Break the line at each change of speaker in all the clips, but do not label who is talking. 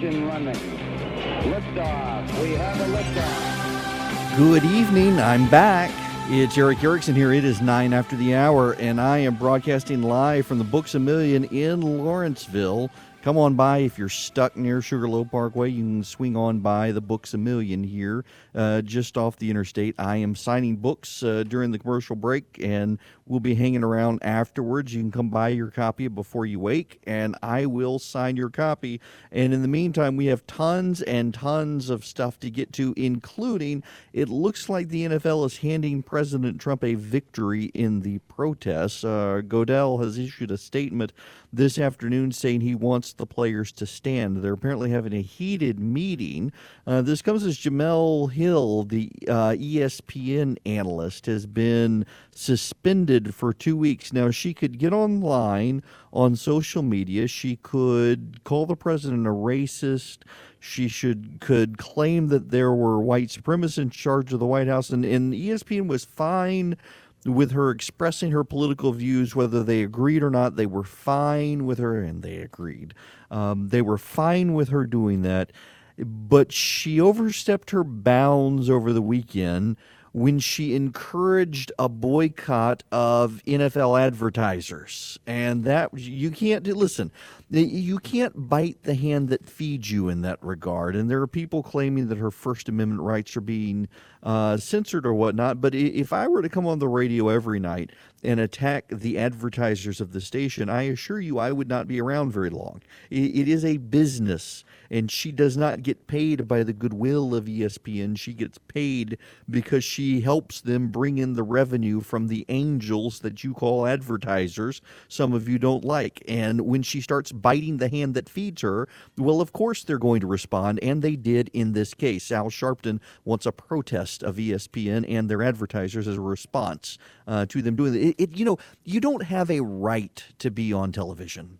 engine running. Liftoff. We have a liftoff.
Good evening. I'm back. It's Erick Erickson here. It is nine after the hour, and I am broadcasting live from the Books a Million in Lawrenceville. Come on by if you're stuck near Sugarloaf Parkway. You can swing on by the Books a Million here, uh, just off the interstate. I am signing books uh, during the commercial break, and we'll be hanging around afterwards. You can come buy your copy before you wake, and I will sign your copy. And in the meantime, we have tons and tons of stuff to get to, including it looks like the NFL is handing President Trump a victory in the protests. Uh, Goodell has issued a statement this afternoon saying he wants the players to stand. They're apparently having a heated meeting. Uh, this comes as Jemele Hill, the uh, ESPN analyst, has been suspended for two weeks. Now, she could get online on social media. She could call the president a racist. She should could claim that there were white supremacists in charge of the White House, and, and ESPN was fine with her expressing her political views, whether they agreed or not. They were fine with her, and they agreed. Um, they were fine with her doing that, but she overstepped her bounds over the weekend when she encouraged a boycott of NFL advertisers. And that you can't listen, you can't bite the hand that feeds you in that regard. And there are people claiming that her First Amendment rights are being uh, censored or whatnot. But if I were to come on the radio every night and attack the advertisers of the station, I assure you I would not be around very long. it is a business and she does not get paid by the goodwill of ESPN. She gets paid because she helps them bring in the revenue from the angels that you call advertisers. Some of you don't like. And when she starts biting the hand that feeds her, well, of course they're going to respond, and they did in this case. Al Sharpton wants a protest of ESPN and their advertisers as a response uh, to them doing it. it. You know, you don't have a right to be on television.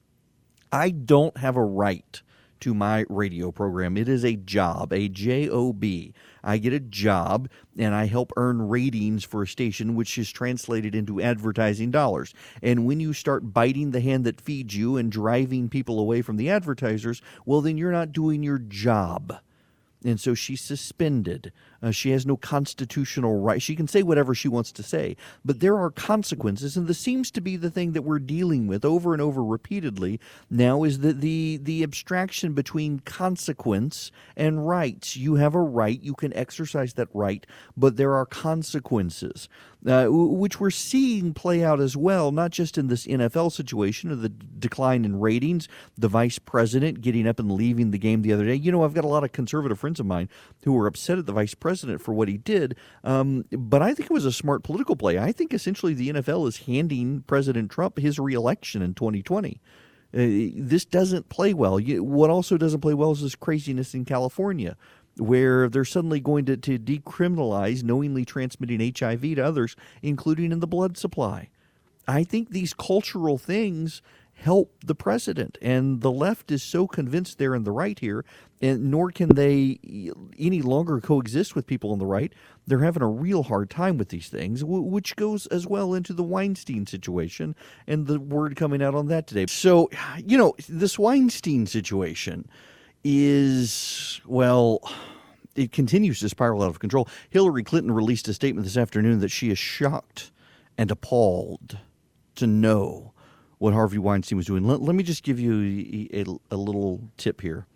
I don't have a right to my radio program. It is a job, a job. I get a job and I help earn ratings for a station, which is translated into advertising dollars. And when you start biting the hand that feeds you and driving people away from the advertisers, well, then you're not doing your job and so she's suspended. Uh, she has no constitutional right. She can say whatever she wants to say, but there are consequences, and this seems to be the thing that we're dealing with over and over repeatedly now. Is that the the abstraction between consequence and rights? You have a right, you can exercise that right, but there are consequences uh, which we're seeing play out as well, not just in this NFL situation of the decline in ratings, the vice president getting up and leaving the game the other day. You know, I've got a lot of conservative friends of mine who were upset at the vice president for what he did, um, but I think it was a smart political play. I think essentially the NFL is handing President Trump his reelection in 2020. Uh, this doesn't play well. You, what also doesn't play well is this craziness in California where they're suddenly going to, to decriminalize knowingly transmitting HIV to others, including in the blood supply. I think these cultural things help the president, and the left is so convinced they're in the right here, and nor can they any longer coexist with people on the right. They're having a real hard time with these things, which goes as well into the Weinstein situation and the word coming out on that today. So, you know, this Weinstein situation is, well, it continues to spiral out of control. Hillary Clinton released a statement this afternoon that she is shocked and appalled to know what Harvey Weinstein was doing. Let, let me just give you a, a, a little tip here.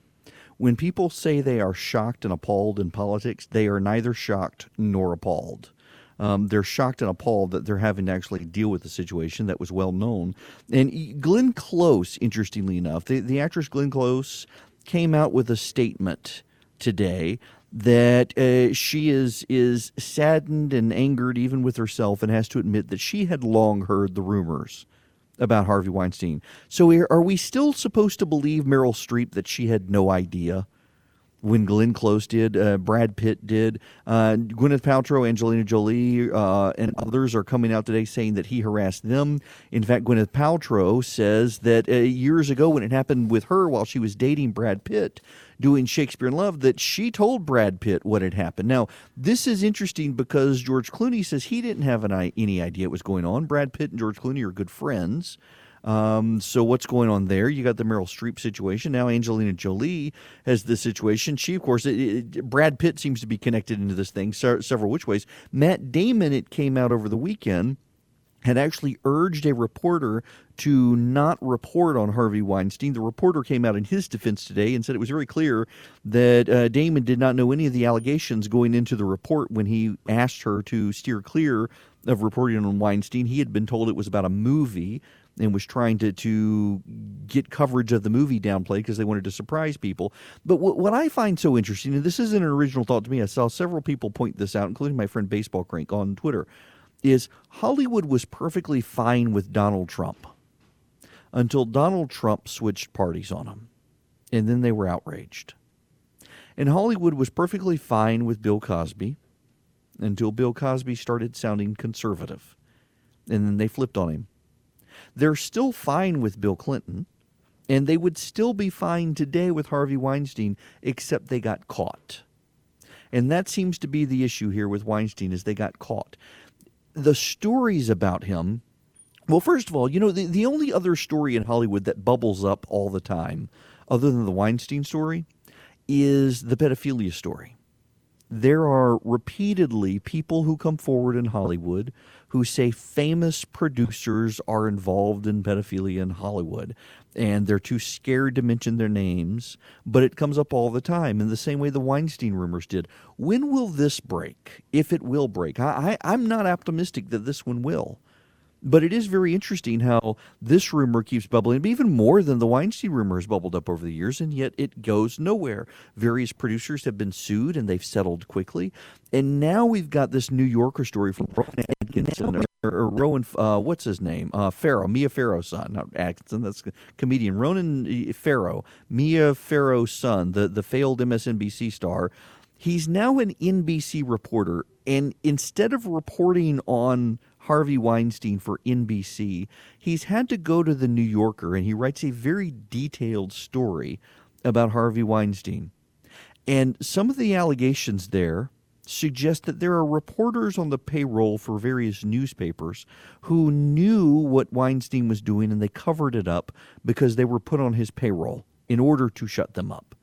When people say they are shocked and appalled in politics, they are neither shocked nor appalled. Um, they're shocked and appalled that they're having to actually deal with a situation that was well known. And Glenn Close, interestingly enough, the, the actress Glenn Close came out with a statement today that uh, she is is saddened and angered even with herself and has to admit that she had long heard the rumors about Harvey Weinstein. So are we still supposed to believe Meryl Streep that she had no idea? When Glenn Close did, uh, Brad Pitt did, uh, Gwyneth Paltrow, Angelina Jolie, uh, and others are coming out today saying that he harassed them. In fact, Gwyneth Paltrow says that uh, years ago, when it happened with her while she was dating Brad Pitt, doing Shakespeare in Love, that she told Brad Pitt what had happened. Now, this is interesting because George Clooney says he didn't have an, any idea what was going on. Brad Pitt and George Clooney are good friends. Um, so what's going on there? You got the Meryl Streep situation. Now Angelina Jolie has this situation. She, of course, it, it, Brad Pitt seems to be connected into this thing several which ways. Matt Damon, it came out over the weekend had actually urged a reporter to not report on Harvey Weinstein. The reporter came out in his defense today and said it was very clear that uh, Damon did not know any of the allegations going into the report when he asked her to steer clear of reporting on Weinstein. He had been told it was about a movie and was trying to, to get coverage of the movie downplayed because they wanted to surprise people. But what, what I find so interesting, and this isn't an original thought to me, I saw several people point this out, including my friend Baseball Crank on Twitter is Hollywood was perfectly fine with Donald Trump until Donald Trump switched parties on him. And then they were outraged. And Hollywood was perfectly fine with Bill Cosby until Bill Cosby started sounding conservative. And then they flipped on him. They're still fine with Bill Clinton, and they would still be fine today with Harvey Weinstein, except they got caught. And that seems to be the issue here with Weinstein is they got caught the stories about him. Well, first of all, you know, the, the only other story in Hollywood that bubbles up all the time, other than the Weinstein story, is the pedophilia story. There are repeatedly people who come forward in Hollywood who say famous producers are involved in pedophilia in Hollywood and they're too scared to mention their names, but it comes up all the time in the same way the Weinstein rumors did. When will this break? If it will break, I, I'm not optimistic that this one will. But it is very interesting how this rumor keeps bubbling, even more than the Weinstein rumor has bubbled up over the years, and yet it goes nowhere. Various producers have been sued and they've settled quickly. And now we've got this New Yorker story from Rowan Atkinson, or, or Rowan, uh, what's his name? Uh, Farrow, Mia Farrow's son, not Atkinson, that's comedian. Ronan Farrow, Mia Farrow's son, the, the failed MSNBC star. He's now an NBC reporter, and instead of reporting on Harvey Weinstein for NBC, he's had to go to the New Yorker and he writes a very detailed story about Harvey Weinstein. And some of the allegations there suggest that there are reporters on the payroll for various newspapers who knew what Weinstein was doing and they covered it up because they were put on his payroll in order to shut them up.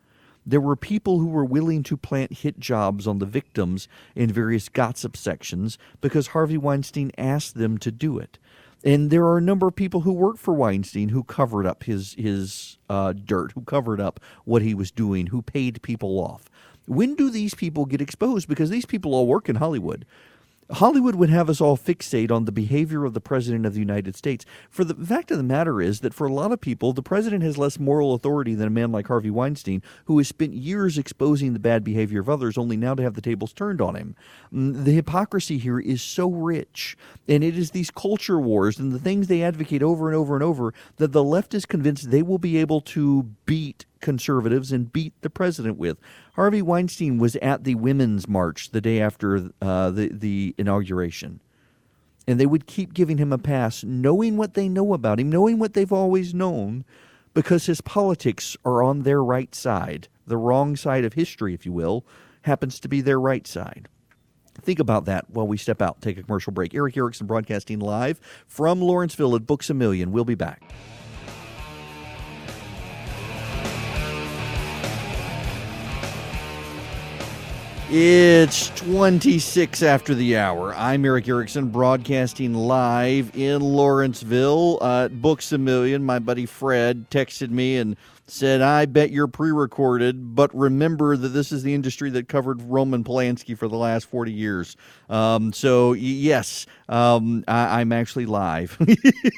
There were people who were willing to plant hit jobs on the victims in various gossip sections because Harvey Weinstein asked them to do it. And there are a number of people who worked for Weinstein who covered up his his uh, dirt, who covered up what he was doing, who paid people off. When do these people get exposed? Because these people all work in Hollywood. Hollywood would have us all fixate on the behavior of the President of the United States. For the fact of the matter is that for a lot of people, the President has less moral authority than a man like Harvey Weinstein, who has spent years exposing the bad behavior of others, only now to have the tables turned on him. Mm, the hypocrisy here is so rich, and it is these culture wars and the things they advocate over and over and over that the left is convinced they will be able to beat conservatives and beat the president with. Harvey Weinstein was at the Women's March the day after uh, the, the inauguration. And they would keep giving him a pass, knowing what they know about him, knowing what they've always known, because his politics are on their right side. The wrong side of history, if you will, happens to be their right side. Think about that while we step out, take a commercial break. Erick Erickson broadcasting live from Lawrenceville at Books a Million. We'll be back. It's 26 after the hour. I'm Erick Erickson, broadcasting live in Lawrenceville. Uh, Books a Million. My buddy Fred texted me and said, I bet you're pre recorded, but remember that this is the industry that covered Roman Polanski for the last 40 years. Um, so, yes, um, I, am actually live.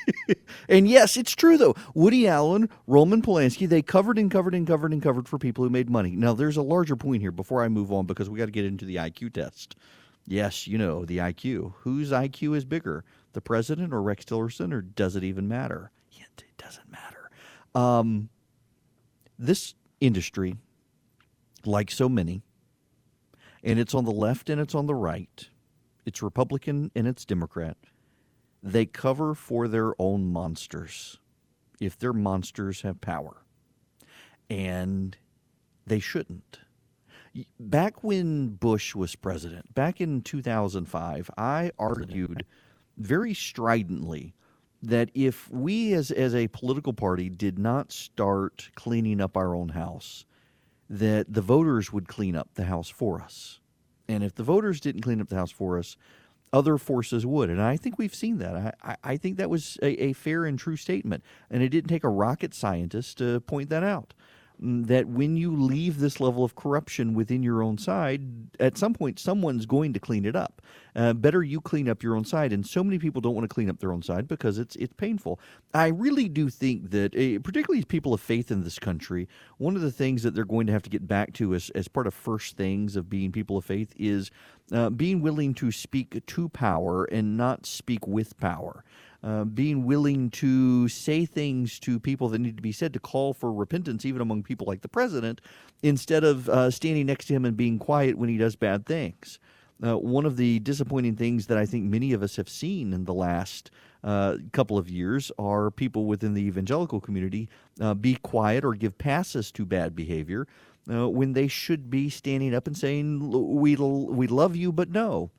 and yes, it's true, though. Woody Allen, Roman Polanski, they covered and covered and covered and covered for people who made money. Now, there's a larger point here before I move on because we got to get into the IQ test. Yes, you know, the IQ. Whose IQ is bigger, the president or Rex Tillerson, or does it even matter? It doesn't matter. Um, this industry, like so many, and it's on the left and it's on the right, it's Republican and it's Democrat, they cover for their own monsters if their monsters have power. And they shouldn't. Back when Bush was president, back in 2005, I argued very stridently that if we as as a political party did not start cleaning up our own house, that the voters would clean up the house for us. And if the voters didn't clean up the house for us, other forces would. And I think we've seen that. I, I think that was a, a fair and true statement. And it didn't take a rocket scientist to point that out that when you leave this level of corruption within your own side, at some point someone's going to clean it up. Uh, better you clean up your own side, and so many people don't want to clean up their own side because it's it's painful. I really do think that, uh, particularly people of faith in this country, one of the things that they're going to have to get back to as as part of first things of being people of faith is uh, being willing to speak to power and not speak with power. Uh, being willing to say things to people that need to be said to call for repentance, even among people like the president, instead of uh, standing next to him and being quiet when he does bad things. Uh, one of the disappointing things that I think many of us have seen in the last uh, couple of years are people within the evangelical community uh, be quiet or give passes to bad behavior when they should be standing up and saying, "We we love you, but no."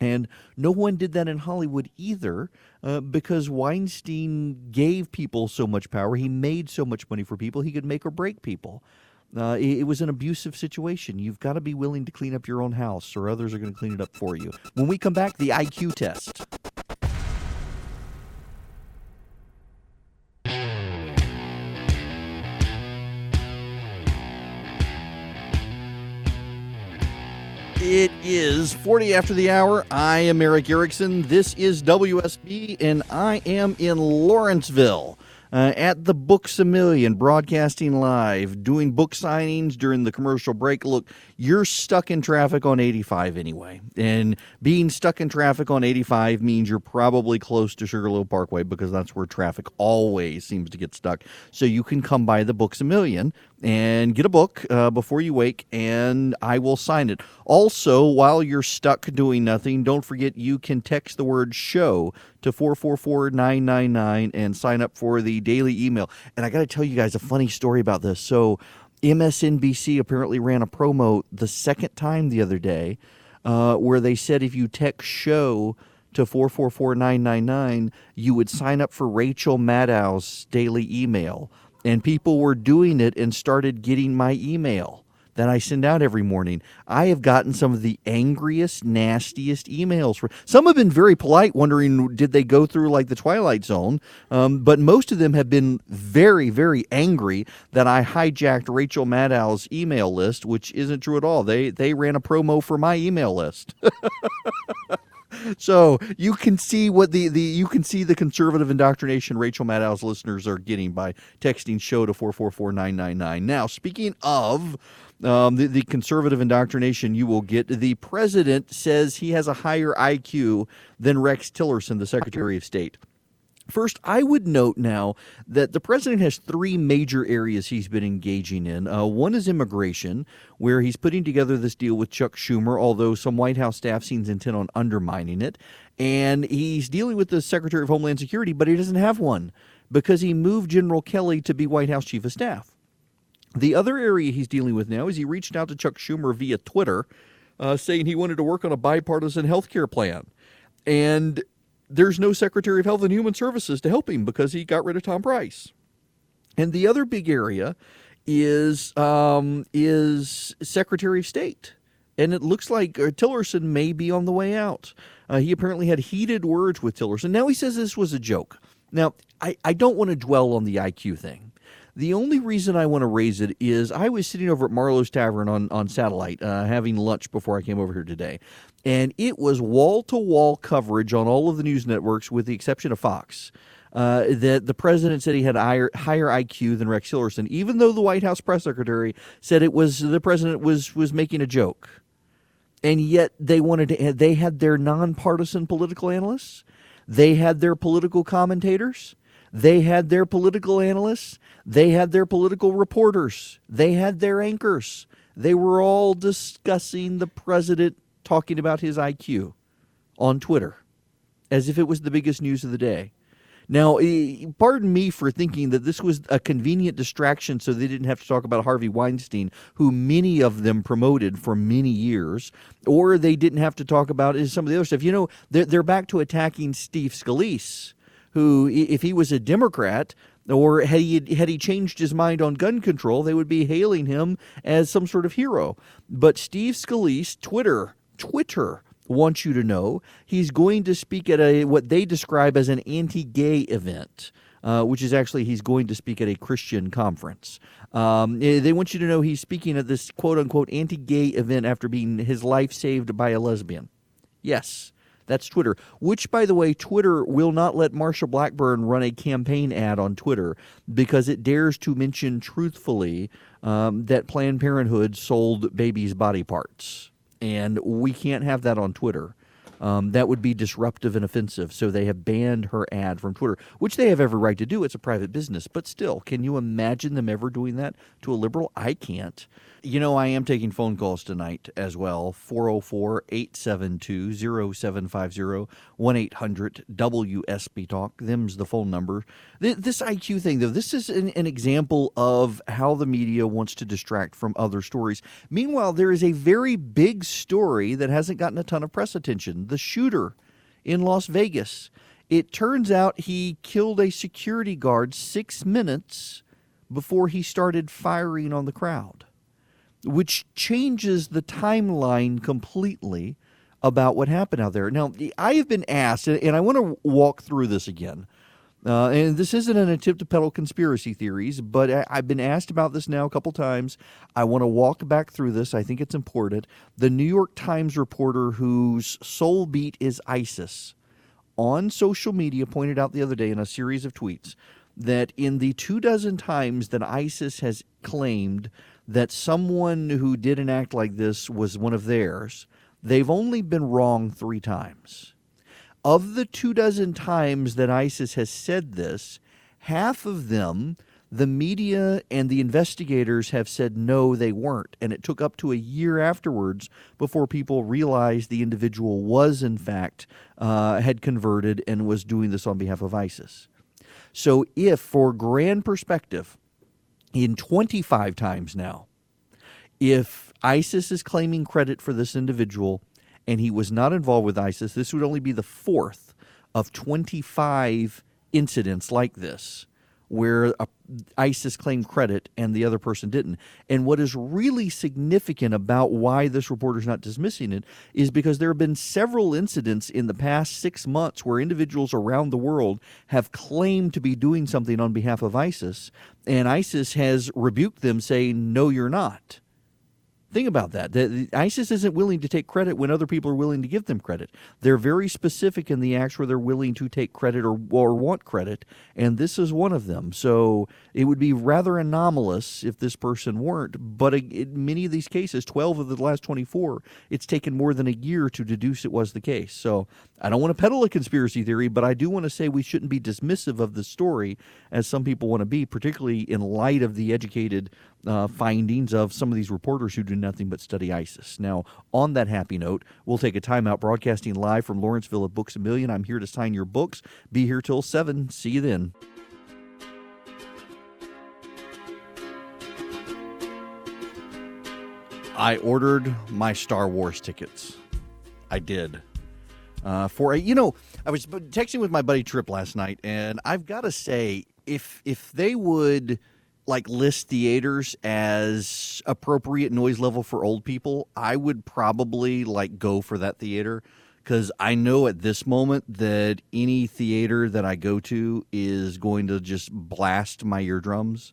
And no one did that in Hollywood either uh, because Weinstein gave people so much power. He made so much money for people, he could make or break people. Uh, it, it, was an abusive situation. You've got to be willing to clean up your own house, or others are going to clean it up for you. When we come back, the IQ test. It is 40 after the hour. I am Erick Erickson. This is WSB, and I am in Lawrenceville uh, at the Books a Million, broadcasting live, doing book signings during the commercial break. Look, you're stuck in traffic on 85 anyway. And being stuck in traffic on 85 means you're probably close to Sugarloaf Parkway because that's where traffic always seems to get stuck. So you can come by the Books a Million and get a book uh, before you wake, and I will sign it. Also, while you're stuck doing nothing, don't forget you can text the word show to 444 999 and sign up for the daily email. And I got to tell you guys a funny story about this. So, MSNBC apparently ran a promo the second time the other day uh, where they said if you text show to 444999, you would sign up for Rachel Maddow's daily email. And people were doing it and started getting my email that I send out every morning. I have gotten some of the angriest, nastiest emails. Some have been very polite, wondering did they go through like the Twilight Zone, um, but most of them have been very, very angry that I hijacked Rachel Maddow's email list, which isn't true at all. They they ran a promo for my email list. so you can see what the, the you can see the conservative indoctrination Rachel Maddow's listeners are getting by texting show to 444999. Now, speaking of um, the, the conservative indoctrination you will get. The president says he has a higher IQ than Rex Tillerson, the Secretary of State. First, I would note now that the president has three major areas he's been engaging in. Uh, one is immigration, where he's putting together this deal with Chuck Schumer, although some White House staff seems intent on undermining it. And he's dealing with the Secretary of Homeland Security, but he doesn't have one because he moved General Kelly to be White House Chief of Staff. The other area he's dealing with now is he reached out to Chuck Schumer via Twitter, uh, saying he wanted to work on a bipartisan health care plan. And there's no Secretary of Health and Human Services to help him because he got rid of Tom Price. And the other big area is um, is Secretary of State. And it looks like uh, Tillerson may be on the way out. Uh, he apparently had heated words with Tillerson. Now he says this was a joke. Now, I, I don't want to dwell on the IQ thing the only reason I want to raise it is I was sitting over at Marlowe's Tavern on, on satellite uh, having lunch before I came over here today. And it was wall to wall coverage on all of the news networks, with the exception of Fox. Uh, that the president said he had higher, higher IQ than Rex Tillerson, even though the White House press secretary said it was the president was was making a joke, and yet they wanted to. They had their nonpartisan political analysts, they had their political commentators, they had their political analysts, they had their political reporters, they had their anchors. They were all discussing the president talking about his IQ on Twitter as if it was the biggest news of the day. Now, eh, pardon me for thinking that this was a convenient distraction so they didn't have to talk about Harvey Weinstein, who many of them promoted for many years, or they didn't have to talk about eh, some of the other stuff. You know, they're, they're back to attacking Steve Scalise who, if he was a Democrat, or had he had he changed his mind on gun control, they would be hailing him as some sort of hero. But Steve Scalise, Twitter, Twitter wants you to know he's going to speak at a what they describe as an anti-gay event. Uh, which is actually he's going to speak at a Christian conference. Um, eh, they want you to know he's speaking at this quote unquote anti gay event after being his life saved by a lesbian. Yes, that's Twitter, which, by the way, Twitter will not let Marsha Blackburn run a campaign ad on Twitter because it dares to mention truthfully um, that Planned Parenthood sold babies' body parts. And we can't have that on Twitter. Um, that would be disruptive and offensive. So they have banned her ad from Twitter, which they have every right to do. It's a private business. But still, can you imagine them ever doing that to a liberal? I can't. You know, I am taking phone calls tonight as well 404 872 0750 1 800 WSB Talk. Them's the phone number. This IQ thing, though, this is an, an example of how the media wants to distract from other stories. Meanwhile, there is a very big story that hasn't gotten a ton of press attention the shooter in Las Vegas. It turns out he killed a security guard six minutes before he started firing on the crowd which changes the timeline completely about what happened out there. Now, I have been asked, and I want to walk through this again. Uh, and this isn't an attempt to peddle conspiracy theories, but I, have been asked about this now a couple times. I want to walk back through this. I think it's important. The New York Times reporter whose sole beat is ISIS on social media pointed out the other day in a series of tweets that in the two dozen times that ISIS has claimed that someone who did an act like this was one of theirs, they've only been wrong three times. Of the two dozen times that ISIS has said this, half of them, the media and the investigators have said no, they weren't. And it took up to a year afterwards before people realized the individual was, in fact, uh, had converted and was doing this on behalf of ISIS. So, if for grand perspective, in 25 times now. If ISIS is claiming credit for this individual and he was not involved with ISIS, this would only be the fourth of 25 incidents like this where a, ISIS claimed credit and the other person didn't. And what is really significant about why this reporter is not dismissing it is because there have been several incidents in the past six months where individuals around the world have claimed to be doing something on behalf of ISIS, and ISIS has rebuked them, saying, No, you're not. Think about that. The, ISIS isn't willing to take credit when other people are willing to give them credit. They're very specific in the acts where they're willing to take credit or, or want credit, and this is one of them. So it would be rather anomalous if this person weren't. But in many of these cases, 12 of the last 24, it's taken more than a year to deduce it was the case. So I don't want to peddle a conspiracy theory, but I do want to say we shouldn't be dismissive of the story as some people want to be, particularly in light of the educated uh, findings of some of these reporters who do nothing but study ISIS. Now, on that happy note, we'll take a timeout broadcasting live from Lawrenceville at Books a Million. I'm here to sign your books. Be here till 7. See you then. I ordered my Star Wars tickets. I did. Uh, for a, you know, I was texting with my buddy Trip last night, and I've got to say, if if they would like list theaters as appropriate noise level for old people, I would probably like go for that theater because I know at this moment that any theater that I go to is going to just blast my eardrums.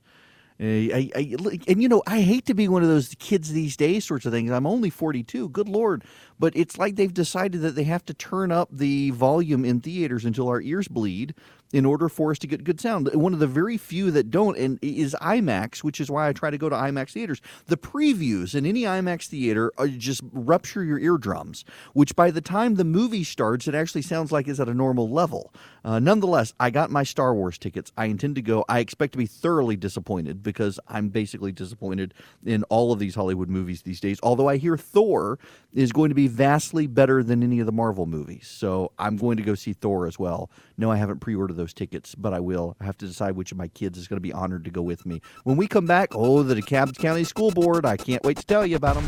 Eh, I, I, and you know, I hate to be one of those kids these days sorts of things. I'm only 42, good lord, but it's like they've decided that they have to turn up the volume in theaters until our ears bleed in order for us to get good sound. One of the very few that don't and is IMAX, which is why I try to go to IMAX theaters. The previews in any IMAX theater uh, just rupture your eardrums, which by the time the movie starts, it actually sounds like it's at a normal level. Uh, nonetheless, I got my Star Wars tickets. I intend to go. I expect to be thoroughly disappointed because I'm basically disappointed in all of these Hollywood movies these days. Although I hear Thor is going to be vastly better than any of the Marvel movies. So I'm going to go see Thor as well. No, I haven't pre ordered those tickets, but I will. I have to decide which of my kids is going to be honored to go with me. When we come back, oh, the DeKalb County School Board. I can't wait to tell you about them.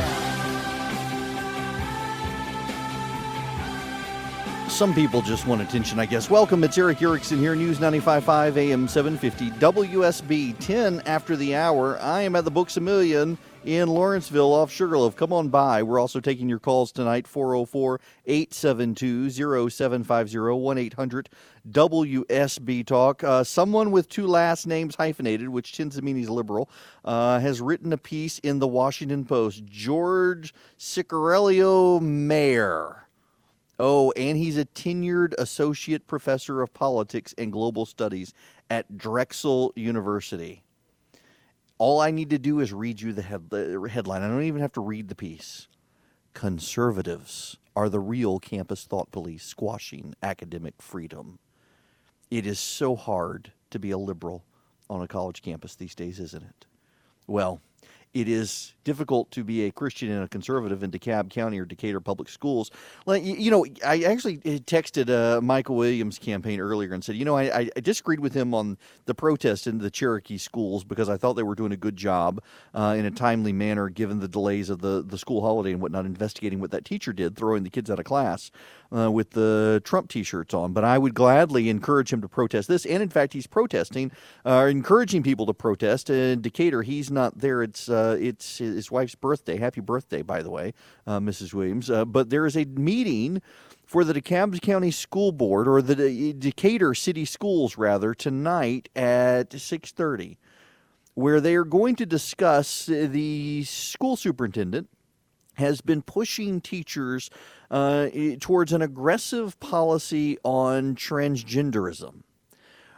Some people just want attention, I guess. Welcome, it's Erick Erickson here, News 95.5 AM 750, WSB 10 after the hour. I am at the Books A Million in Lawrenceville off Sugarloaf. Come on by. We're also taking your calls tonight 404 872 0750 1 800 WSB Talk. Uh, someone with two last names hyphenated, which tends to mean he's liberal, uh, has written a piece in the Washington Post. George Ciccariello Maher. Oh, and he's a tenured associate professor of politics and global studies at Drexel University. All I need to do is read you the, head, the headline. I don't even have to read the piece. Conservatives are the real campus thought police squashing academic freedom. It is so hard to be a liberal on a college campus these days, isn't it? Well, it is difficult to be a Christian and a conservative in DeKalb County or Decatur Public Schools. Like you know, I actually texted uh, Michael Williams' campaign earlier and said, you know, I, I, disagreed with him on the protest in the Cherokee schools because I thought they were doing a good job uh, in a timely manner, given the delays of the the school holiday and whatnot, investigating what that teacher did, throwing the kids out of class uh, with the Trump T-shirts on. But I would gladly encourage him to protest this, and in fact, he's protesting, uh, encouraging people to protest. In Decatur, he's not there. It's uh, it's his wife's birthday. Happy birthday, by the way, uh, Mrs. Williams. Uh, but there is a meeting for the DeKalb County School Board, or the Decatur City Schools, rather, tonight at six thirty, where they are going to discuss the school superintendent has been pushing teachers uh, towards an aggressive policy on transgenderism.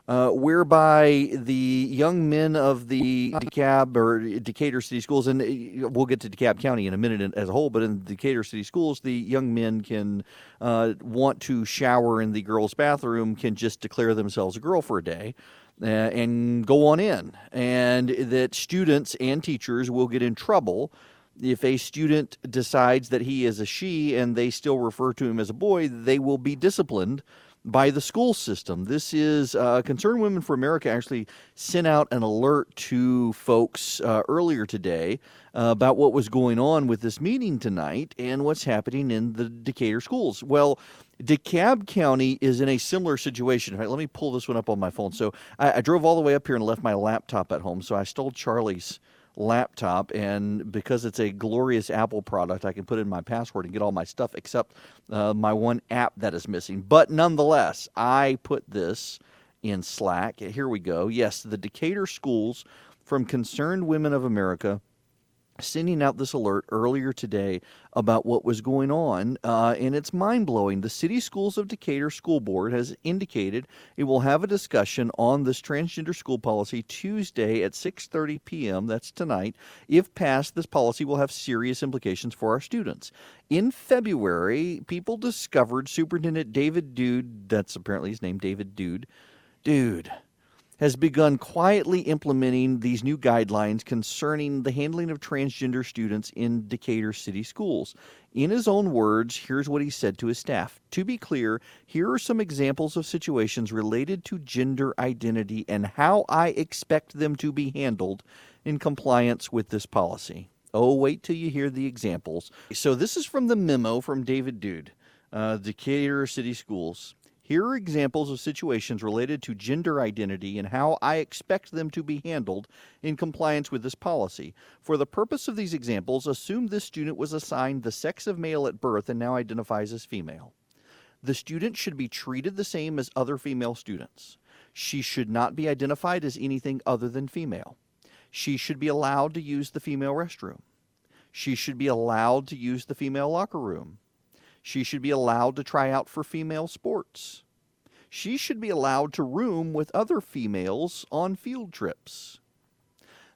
Uh, whereby the young men of the DeKalb or Decatur City Schools, and uh, we'll get to DeKalb County in a minute as a whole, but in Decatur City Schools, the young men can uh, want to shower in the girls' bathroom, can just declare themselves a girl for a day. Uh, and go on in, and that students and teachers will get in trouble if a student decides that he is a she and they still refer to him as a boy, they will be disciplined by the school system. This is uh, Concerned Women for America actually sent out an alert to folks uh, earlier today uh, about what was going on with this meeting tonight and what's happening in the Decatur schools. Well, DeKalb County is in a similar situation. Right, let me pull this one up on my phone. So I, I drove all the way up here and left my laptop at home. So I stole Charlie's laptop, and because it's a glorious Apple product, I can put in my password and get all my stuff except uh, my one app that is missing. But nonetheless, I put this in Slack. Here we go. Yes, the Decatur schools from Concerned Women of America sending out this alert earlier today about what was going on, uh, and it's mind blowing. The City Schools of Decatur School Board has indicated it will have a discussion on this transgender school policy Tuesday at 6:30 p.m. That's tonight. If passed, this policy will have serious implications for our students. In February, people discovered Superintendent David Dude. That's apparently his name, David Dude. Dude has begun quietly implementing these new guidelines concerning the handling of transgender students in Decatur city schools. In his own words, here's what he said to his staff. To be clear, here are some examples of situations related to gender identity and how I expect them to be handled in compliance with this policy. Oh, wait till you hear the examples. So, this is from the memo from David Dude, uh, Decatur City Schools. Here are examples of situations related to gender identity and how I expect them to be handled in compliance with this policy. For the purpose of these examples, assume this student was assigned the sex of male at birth and now identifies as female. The student should be treated the same as other female students. She should not be identified as anything other than female. She should be allowed to use the female restroom. She should be allowed to use the female locker room. She should be allowed to try out for female sports. She should be allowed to room with other females on field trips.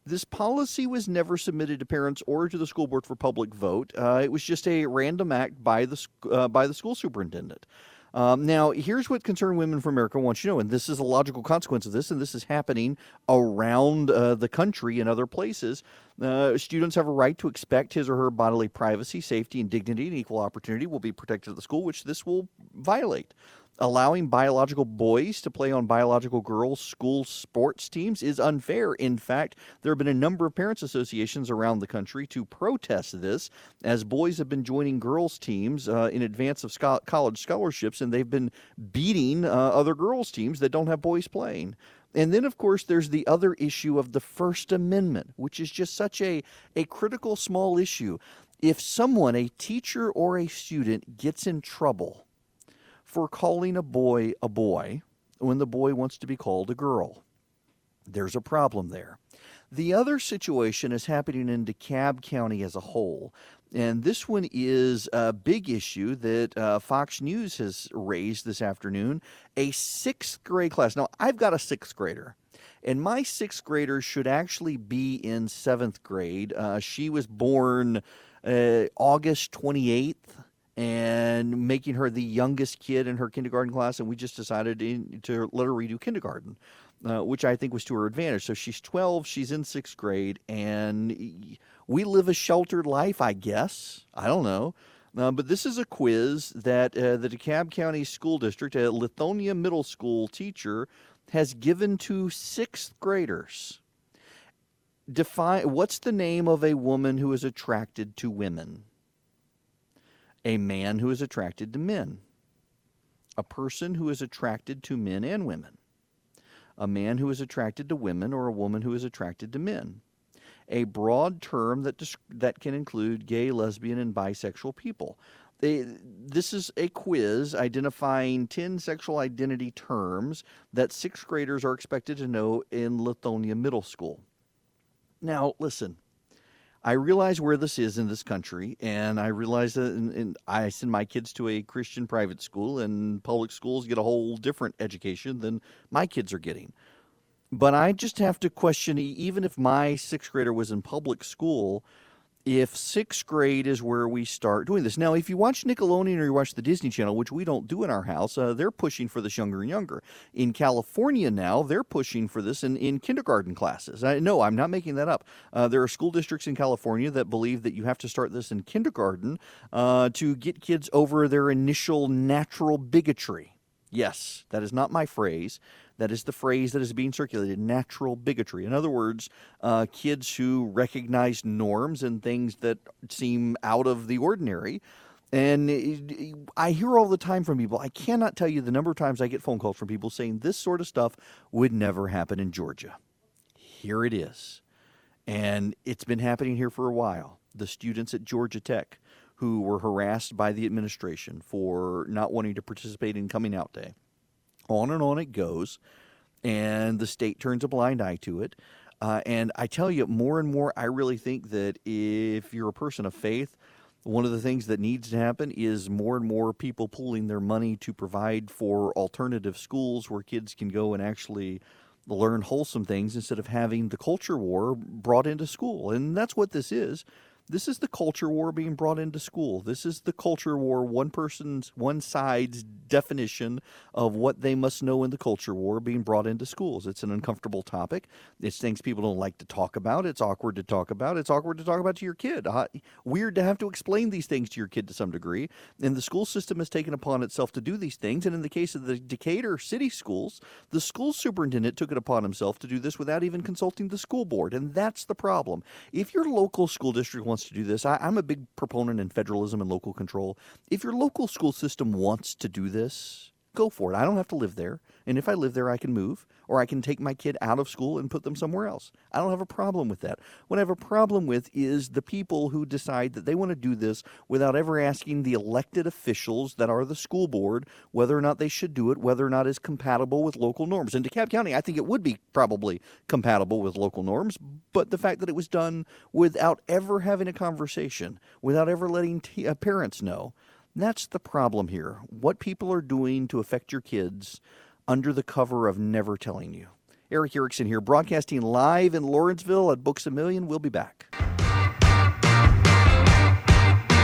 This policy was never submitted to parents or to the school board for public vote. Uh, it was just a random act by the uh, by the school superintendent. Um, now, here's what Concerned Women for America wants you to know, and this is a logical consequence of this, and this is happening around uh, the country and other places. Uh, students have a right to expect his or her bodily privacy, safety, and dignity and equal opportunity will be protected at the school, which this will violate. Allowing biological boys to play on biological girls' school sports teams is unfair. In fact, there have been a number of parents' associations around the country to protest this, as boys have been joining girls' teams uh, in advance of sco- college scholarships, and they've been beating uh, other girls' teams that don't have boys playing. And then, of course, there's the other issue of the First Amendment, which is just such a, a critical small issue. If someone, a teacher or a student, gets in trouble, for calling a boy a boy when the boy wants to be called a girl. There's a problem there. The other situation is happening in DeKalb County as a whole. And this one is a big issue that uh, Fox News has raised this afternoon. A sixth grade class. Now, I've got a sixth grader, and my sixth grader should actually be in seventh grade. Uh, she was born uh, August 28th, and making her the youngest kid in her kindergarten class. And we just decided to, to let her redo kindergarten, uh, which I think was to her advantage. So she's 12, she's in sixth grade, and we live a sheltered life, I guess. I don't know. Uh, but this is a quiz that uh, the DeKalb County School District, a Lithonia Middle School teacher, has given to sixth graders. Define what's the name of a woman who is attracted to women? A man who is attracted to men, a person who is attracted to men and women, a man who is attracted to women, or a woman who is attracted to men. A broad term that, that can include gay, lesbian, and bisexual people. They, this is a quiz identifying 10 sexual identity terms that sixth graders are expected to know in Lithonia Middle School. Now, listen, I realize where this is in this country, and I realize that in, in, I send my kids to a Christian private school, and public schools get a whole different education than my kids are getting. But I just have to question even if my sixth grader was in public school, if sixth grade is where we start doing this. Now, if you watch Nickelodeon or you watch the Disney Channel, which we don't do in our house, uh, they're pushing for this younger and younger. In California now, they're pushing for this in, in kindergarten classes. I, no, I'm not making that up. Uh, there are school districts in California that believe that you have to start this in kindergarten uh, to get kids over their initial natural bigotry. Yes, that is not my phrase. That is the phrase that is being circulated natural bigotry. In other words, uh, kids who recognize norms and things that seem out of the ordinary. And I hear all the time from people, I cannot tell you the number of times I get phone calls from people saying this sort of stuff would never happen in Georgia. Here it is. And it's been happening here for a while. The students at Georgia Tech who were harassed by the administration for not wanting to participate in coming out day on and on it goes, and the state turns a blind eye to it. Uh, and I tell you, more and more, I really think that if you're a person of faith, one of the things that needs to happen is more and more people pooling their money to provide for alternative schools where kids can go and actually learn wholesome things instead of having the culture war brought into school. And that's what this is. This is the culture war being brought into school. This is the culture war, one person's, one side's definition of what they must know in the culture war being brought into schools. It's an uncomfortable topic. It's things people don't like to talk about. It's awkward to talk about. It's awkward to talk about to your kid. Uh, weird to have to explain these things to your kid to some degree. And the school system has taken upon itself to do these things. And in the case of the Decatur city schools, the school superintendent took it upon himself to do this without even consulting the school board. And that's the problem. If your local school district wants wants to do this. I, I'm a big proponent in federalism and local control. If your local school system wants to do this, go for it. I don't have to live there. And if I live there, I can move or I can take my kid out of school and put them somewhere else. I don't have a problem with that. What I have a problem with is the people who decide that they want to do this without ever asking the elected officials that are the school board whether or not they should do it, whether or not it's compatible with local norms. In DeKalb County, I think it would be probably compatible with local norms, but the fact that it was done without ever having a conversation, without ever letting t- uh, parents know, that's the problem here. What people are doing to affect your kids under the cover of never telling you. Erick Erickson here, broadcasting live in Lawrenceville at Books a Million. We'll be back.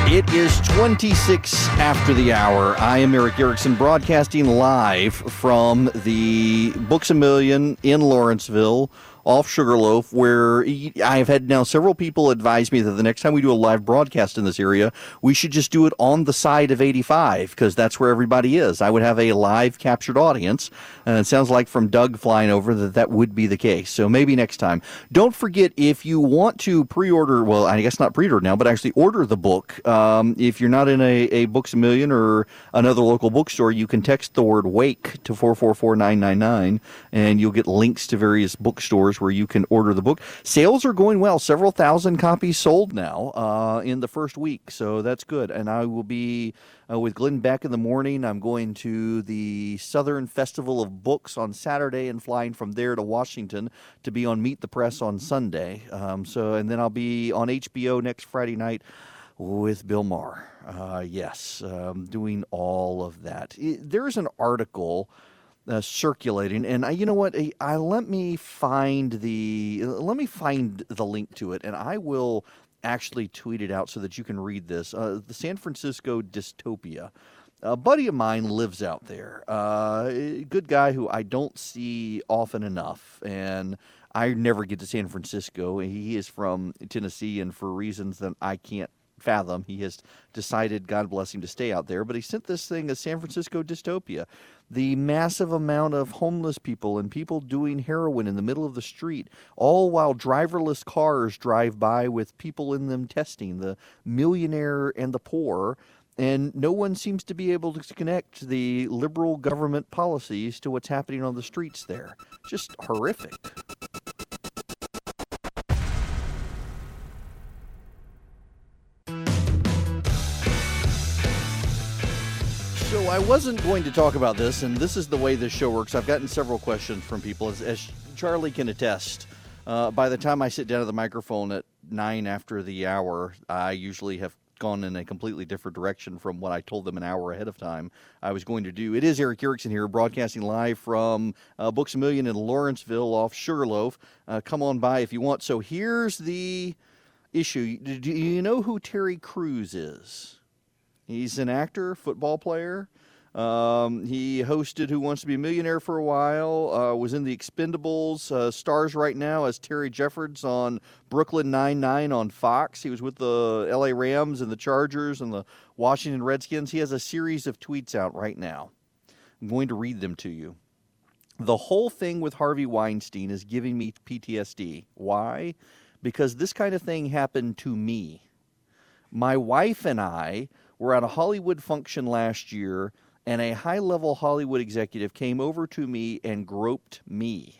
It is 26 after the hour. I am Erick Erickson, broadcasting live from the Books a Million in Lawrenceville off Sugarloaf, where I have had now several people advise me that the next time we do a live broadcast in this area, we should just do it on the side of 85 because that's where everybody is. I would have a live captured audience, and it sounds like from Doug flying over that that would be the case. So maybe next time. Don't forget if you want to pre-order, well, I guess not pre-order now, but actually order the book. Um, if you're not in a, a Books a Million or another local bookstore, you can text the word "wake" to four four four nine nine nine, and you'll get links to various bookstores where you can order the book. Sales are going well; several thousand copies sold now uh, in the first week, so that's good. And I will be uh, with Glenn Beck in the morning. I'm going to the Southern Festival of Books on Saturday and flying from there to Washington to be on Meet the Press on Sunday. Um, so, and then I'll be on HBO next Friday night with Bill Maher. Uh, yes, um, doing all of that. It, there's an article. Uh, circulating and I, you know what I, I let me find the let me find the link to it and I will actually tweet it out so that you can read this. Uh, the San Francisco dystopia. A buddy of mine lives out there. Uh, good guy who I don't see often enough, and I never get to San Francisco. He is from Tennessee, and for reasons that I can't fathom, he has decided, God bless him, to stay out there. But he sent this thing as San Francisco dystopia. The massive amount of homeless people and people doing heroin in the middle of the street, all while driverless cars drive by with people in them testing the millionaire and the poor. And no one seems to be able to connect the liberal government policies to what's happening on the streets there. Just horrific. I wasn't going to talk about this, and this is the way this show works. I've gotten several questions from people, as, as Charlie can attest. Uh, by the time I sit down at the microphone at nine after the hour, I usually have gone in a completely different direction from what I told them an hour ahead of time I was going to do. It is Erick Erickson here, broadcasting live from uh, Books a Million in Lawrenceville off Sugarloaf. Uh, come on by if you want. So here's the issue. Do you know who Terry Crews is? He's an actor, football player. Um, he hosted Who Wants to Be a Millionaire for a while, uh, was in The Expendables, uh, stars right now as Terry Jeffords on Brooklyn Nine-Nine on Fox. He was with the LA Rams and the Chargers and the Washington Redskins. He has a series of tweets out right now. I'm going to read them to you. The whole thing with Harvey Weinstein is giving me PTSD. Why? Because this kind of thing happened to me. My wife and I were at a Hollywood function last year, and a high level Hollywood executive came over to me and groped me.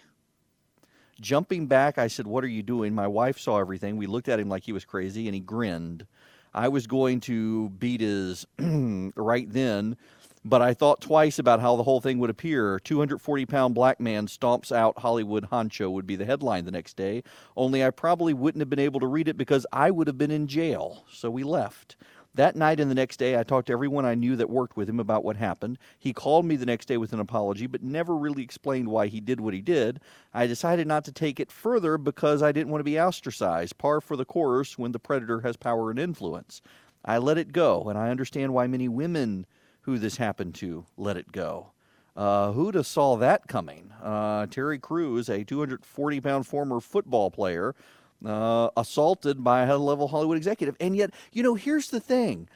Jumping back, I said, What are you doing? My wife saw everything. We looked at him like he was crazy, and he grinned. I was going to beat his right then, but I thought twice about how the whole thing would appear. 240 pound black man stomps out Hollywood honcho would be the headline the next day, only I probably wouldn't have been able to read it because I would have been in jail. So we left. That night and the next day, I talked to everyone I knew that worked with him about what happened. He called me the next day with an apology, but never really explained why he did what he did. I decided not to take it further because I didn't want to be ostracized, par for the course when the predator has power and influence. I let it go, and I understand why many women who this happened to let it go. Uh, who'd have saw that coming? Uh, Terry Crews, a 240 pound former football player, uh, assaulted by a high level Hollywood executive. And yet, you know, here's the thing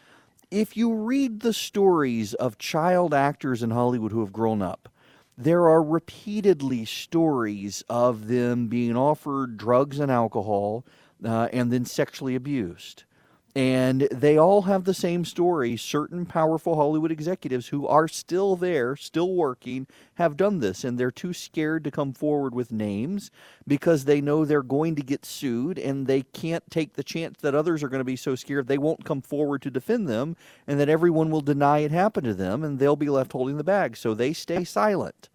if you read the stories of child actors in Hollywood who have grown up, there are repeatedly stories of them being offered drugs and alcohol uh, and then sexually abused. And they all have the same story. Certain powerful Hollywood executives who are still there, still working, have done this. And they're too scared to come forward with names because they know they're going to get sued and they can't take the chance that others are going to be so scared they won't come forward to defend them and that everyone will deny it happened to them and they'll be left holding the bag. So they stay silent.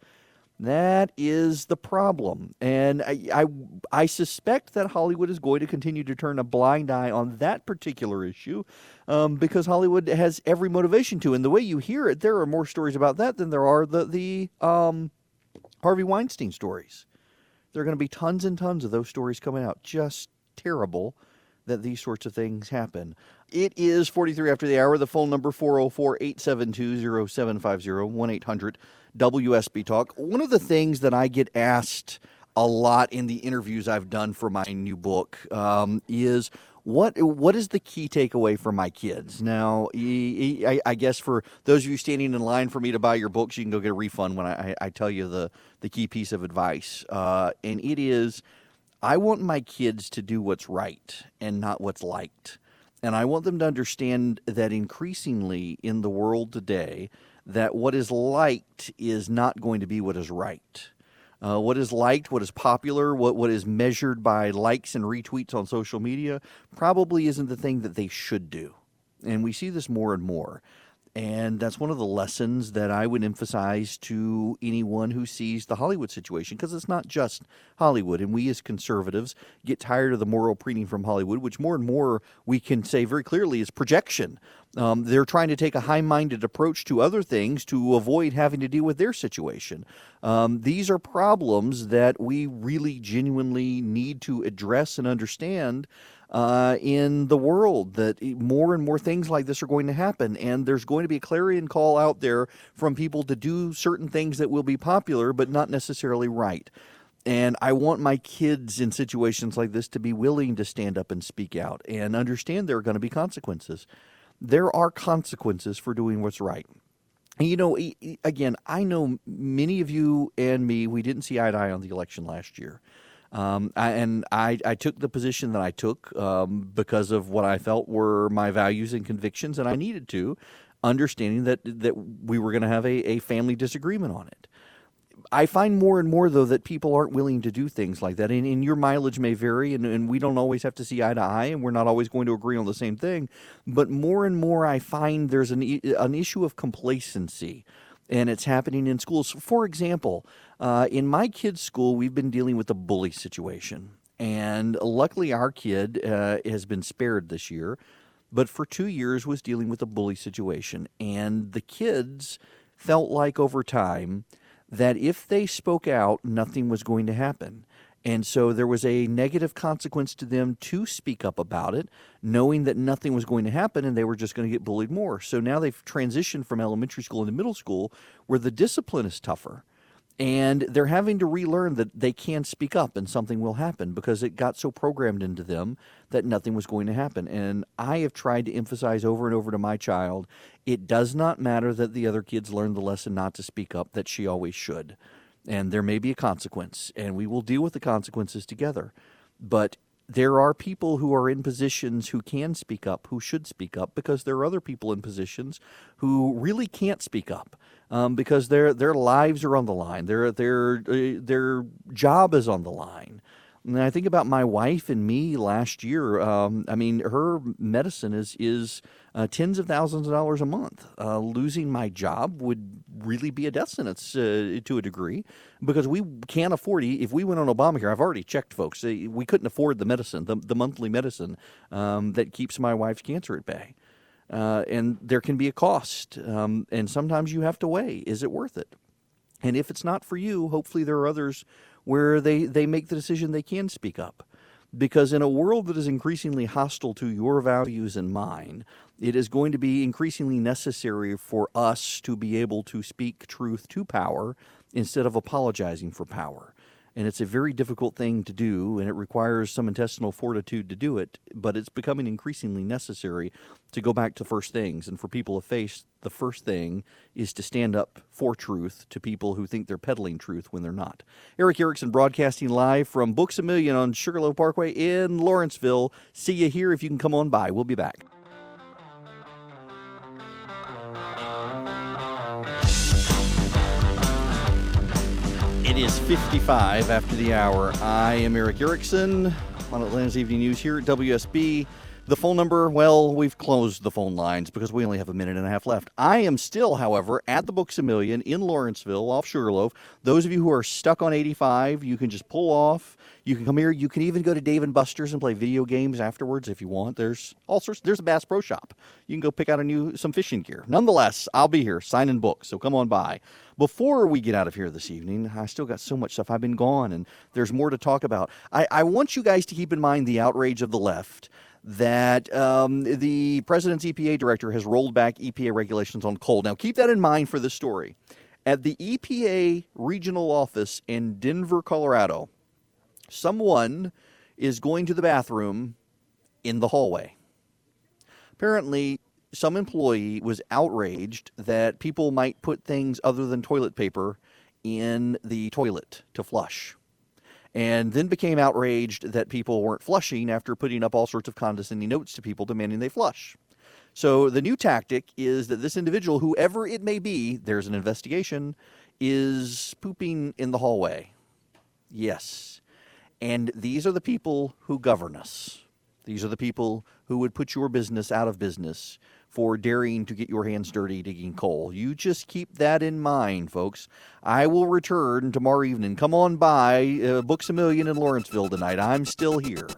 That is the problem. And I, I, I, suspect that Hollywood is going to continue to turn a blind eye on that particular issue um, because Hollywood has every motivation to. And the way you hear it, there are more stories about that than there are the, the um, Harvey Weinstein stories. There are going to be tons and tons of those stories coming out. Just terrible that these sorts of things happen. It is 43 after the hour. The phone number 404 872 0750 1 800 WSB Talk. One of the things that I get asked a lot in the interviews I've done for my new book um, is what what is the key takeaway for my kids? Now, I, guess for those of you standing in line for me to buy your books, you can go get a refund when I, I tell you the the key piece of advice, uh, and it is, I want my kids to do what's right and not what's liked, and I want them to understand that increasingly in the world today, that what is liked is not going to be what is right. Uh, what is liked, what is popular, what, what is measured by likes and retweets on social media probably isn't the thing that they should do. And we see this more and more. And that's one of the lessons that I would emphasize to anyone who sees the Hollywood situation, because it's not just Hollywood. And we as conservatives get tired of the moral preening from Hollywood, which more and more we can say very clearly is projection. Um, they're trying to take a high minded approach to other things to avoid having to deal with their situation. Um, these are problems that we really genuinely need to address and understand uh, in the world that more and more things like this are going to happen. And there's going to be a clarion call out there from people to do certain things that will be popular, but not necessarily right. And I want my kids in situations like this to be willing to stand up and speak out and understand there are going to be consequences. There are consequences for doing what's right. And you know, again, I know many of you and me, we didn't see eye to eye on the election last year. Um, I, and I, I took the position that I took um, because of what I felt were my values and convictions, and I needed to, understanding that that we were going to have a, a family disagreement on it. I find more and more, though, that people aren't willing to do things like that. And, and your mileage may vary, and, and, we don't always have to see eye to eye, and we're not always going to agree on the same thing. But more and more, I find there's an, an issue of complacency and it's happening in schools. For example, uh, in my kid's school, we've been dealing with a bully situation. And luckily, our kid uh, has been spared this year, but for two years was dealing with a bully situation. And the kids felt like over time that if they spoke out, nothing was going to happen. And so there was a negative consequence to them to speak up about it, knowing that nothing was going to happen and they were just going to get bullied more. So now they've transitioned from elementary school into middle school where the discipline is tougher. And they're having to relearn that they can speak up and something will happen because it got so programmed into them that nothing was going to happen. And I have tried to emphasize over and over to my child it does not matter that the other kids learned the lesson not to speak up, that she always should and there may be a consequence, and we will deal with the consequences together. But there are people who are in positions who can speak up, who should speak up, because there are other people in positions who really can't speak up um, because their their lives are on the line, their their uh, their job is on the line. And I think about my wife and me last year. Um, I mean, her medicine is is uh, tens of thousands of dollars a month. Uh, losing my job would really be a death sentence uh, to a degree because we can't afford. It. If we went on Obamacare, I've already checked, folks. Uh, we couldn't afford the medicine, the, the monthly medicine um, that keeps my wife's cancer at bay. Uh, and there can be a cost, um, and sometimes you have to weigh: is it worth it? And if it's not for you, hopefully there are others where they, they make the decision they can speak up. Because in a world that is increasingly hostile to your values and mine, it is going to be increasingly necessary for us to be able to speak truth to power instead of apologizing for power and it's a very difficult thing to do, and it requires some intestinal fortitude to do it. But it's becoming increasingly necessary to go back to first things, and for people of faith, the first thing is to stand up for truth to people who think they're peddling truth when they're not. Erick Erickson broadcasting live from Books a Million on Sugarloaf Parkway in Lawrenceville. See you here if you can come on by. We'll be back. Is 55 after the hour. I am Erick Erickson on Atlanta's Evening News here at WSB. The phone number, well, we've closed the phone lines because we only have a minute and a half left. I am still, however, at the Books a Million in Lawrenceville off Sugarloaf. Those of you who are stuck on 85, you can just pull off. You can come here. You can even go to Dave and Buster's and play video games afterwards if you want. There's all sorts. There's a Bass Pro Shop. You can go pick out a new some fishing gear. Nonetheless, I'll be here signing books. So come on by. Before we get out of here this evening, I still got so much stuff. I've been gone, and there's more to talk about. I, I want you guys to keep in mind the outrage of the left that um, the president's EPA director has rolled back EPA regulations on coal. Now, keep that in mind for this story. At the EPA regional office in Denver, Colorado, Someone is going to the bathroom in the hallway. Apparently, some employee was outraged that people might put things other than toilet paper in the toilet to flush. And then became outraged that people weren't flushing after putting up all sorts of condescending notes to people demanding they flush. So the new tactic is that this individual, whoever it may be, there's an investigation, is pooping in the hallway. Yes. And these are the people who govern us. These are the people who would put your business out of business for daring to get your hands dirty digging coal. You just keep that in mind, folks. I will return tomorrow evening. Come on by uh, Books a Million in Lawrenceville tonight. I'm still here.